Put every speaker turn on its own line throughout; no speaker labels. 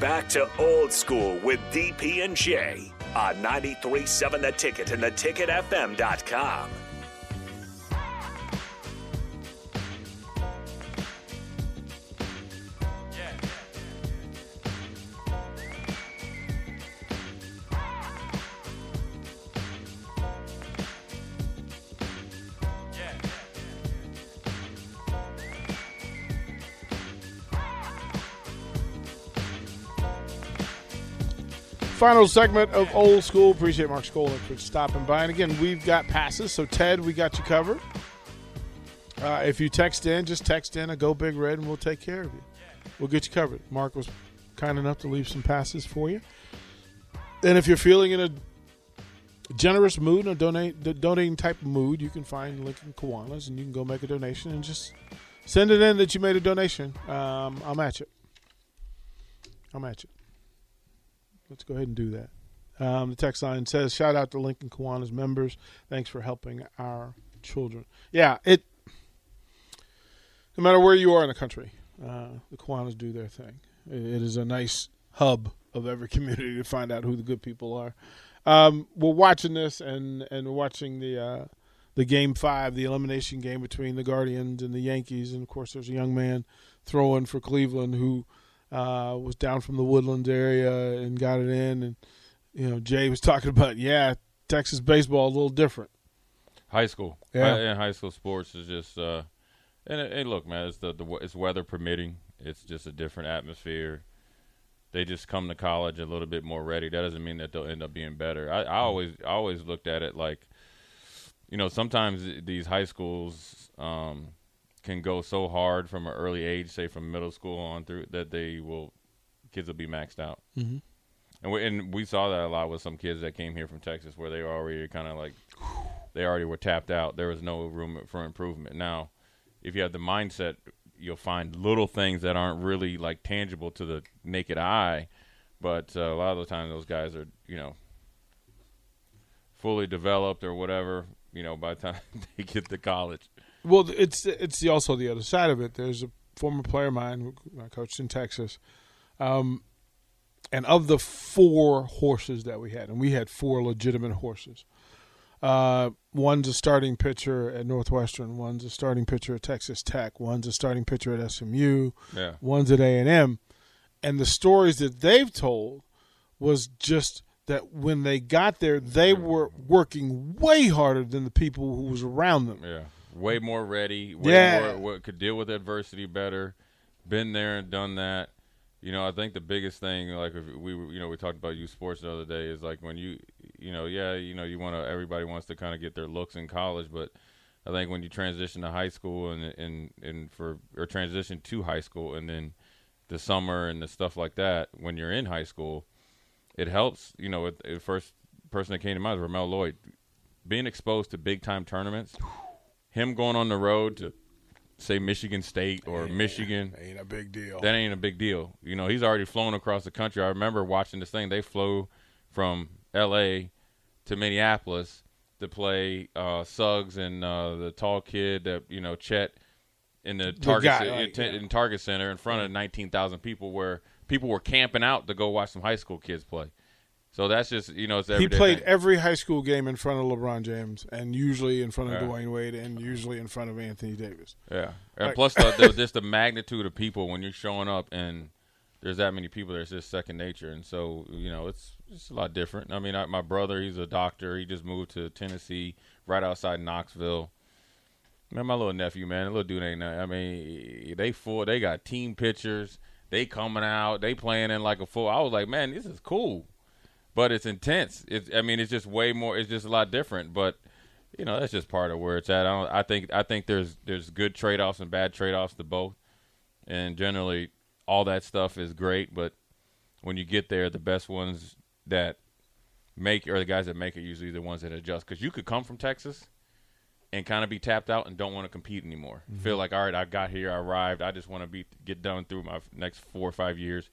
back to old school with DP and J on 93.7 The Ticket and theticketfm.com.
Final segment of Old School. Appreciate Mark Skolnick for stopping by. And again, we've got passes. So, Ted, we got you covered. Uh, if you text in, just text in a Go Big Red and we'll take care of you. We'll get you covered. Mark was kind enough to leave some passes for you. And if you're feeling in a generous mood, a donate, donating type of mood, you can find Lincoln Kiwanis and you can go make a donation and just send it in that you made a donation. Um, I'll match it. I'll match it. Let's go ahead and do that. Um, the text line says, "Shout out to Lincoln Kiwanis members. Thanks for helping our children." Yeah, it. No matter where you are in the country, uh, the Kiwanis do their thing. It is a nice hub of every community to find out who the good people are. Um, we're watching this, and and we're watching the uh, the game five, the elimination game between the Guardians and the Yankees, and of course, there's a young man throwing for Cleveland who uh, was down from the Woodlands area and got it in. And you know, Jay was talking about yeah, Texas baseball a little different.
High school, yeah, high, and high school sports is just. Uh, and, and look, man, it's the, the it's weather permitting. It's just a different atmosphere. They just come to college a little bit more ready. That doesn't mean that they'll end up being better. I, I mm. always I always looked at it like, you know, sometimes these high schools, um, can go so hard from an early age, say from middle school on through, that they will kids will be maxed out. Mm-hmm. And we and we saw that a lot with some kids that came here from Texas, where they were already kind of like they already were tapped out. There was no room for improvement. Now, if you have the mindset, you'll find little things that aren't really like tangible to the naked eye, but uh, a lot of the time those guys are you know fully developed or whatever. You know, by the time they get to college.
Well, it's it's the, also the other side of it. There's a former player of mine who I coached in Texas, um, and of the four horses that we had, and we had four legitimate horses. Uh, one's a starting pitcher at Northwestern. One's a starting pitcher at Texas Tech. One's a starting pitcher at SMU.
Yeah.
One's at A and M. And the stories that they've told was just that when they got there, they were working way harder than the people who was around them.
Yeah way mm-hmm. more ready, way
yeah.
more could deal with adversity better. Been there and done that. You know, I think the biggest thing, like we, you know, we talked about youth sports the other day, is like when you, you know, yeah, you know, you want to, everybody wants to kind of get their looks in college, but I think when you transition to high school and and and for or transition to high school and then the summer and the stuff like that, when you're in high school, it helps. You know, the first person that came to mind was Ramel Lloyd, being exposed to big time tournaments him going on the road to say Michigan State or ain't, Michigan
ain't a big deal.
That ain't a big deal. You know, he's already flown across the country. I remember watching this thing. They flew from L.A. to Minneapolis to play uh, Suggs and uh, the tall kid that you know Chet in the Target
guy,
in, yeah. in, Target Center in front of nineteen thousand people, where people were camping out to go watch some high school kids play. So that's just you know it's
he played thing. every high school game in front of LeBron James and usually in front of yeah. Dwyane Wade and usually in front of Anthony Davis.
Yeah, and like, plus the, the, just the magnitude of people when you're showing up and there's that many people. There's just second nature, and so you know it's it's a lot different. I mean, I, my brother, he's a doctor. He just moved to Tennessee, right outside Knoxville. Man, my little nephew, man, little dude ain't. Nothing. I mean, they full. They got team pictures. They coming out. They playing in like a full. I was like, man, this is cool but it's intense. It's I mean it's just way more. It's just a lot different. But you know that's just part of where it's at. I don't. I think I think there's there's good trade offs and bad trade offs to both, and generally all that stuff is great. But when you get there, the best ones that make or the guys that make it usually the ones that adjust because you could come from Texas and kind of be tapped out and don't want to compete anymore. Mm-hmm. Feel like all right, I got here, I arrived, I just want to be get done through my next four or five years.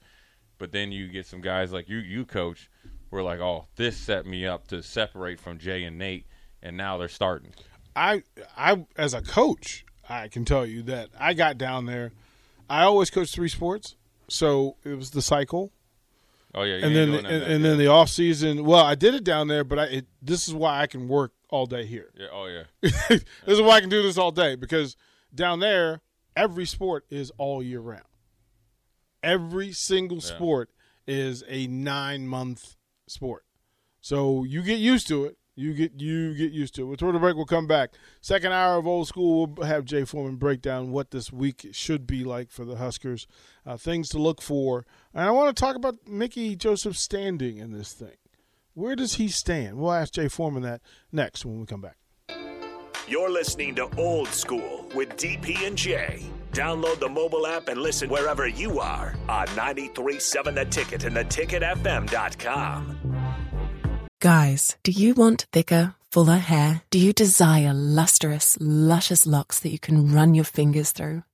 But then you get some guys like you, you coach, were like, oh, this set me up to separate from Jay and Nate, and now they're starting.
I, I, as a coach, I can tell you that I got down there. I always coached three sports, so it was the cycle,
Oh yeah,
and then
doing
and, and then the off season. Well, I did it down there, but I, it, this is why I can work all day here.
yeah, oh yeah,
this is why I can do this all day because down there, every sport is all year round. Every single sport is a nine month sport, so you get used to it. You get you get used to it. With the break, we'll come back. Second hour of old school, we'll have Jay Foreman break down what this week should be like for the Huskers, uh, things to look for, and I want to talk about Mickey Joseph's standing in this thing. Where does he stand? We'll ask Jay Foreman that next when we come back.
You're listening to Old School with DP and J. Download the mobile app and listen wherever you are on 937 The Ticket and theticketfm.com.
Guys, do you want thicker, fuller hair? Do you desire lustrous, luscious locks that you can run your fingers through?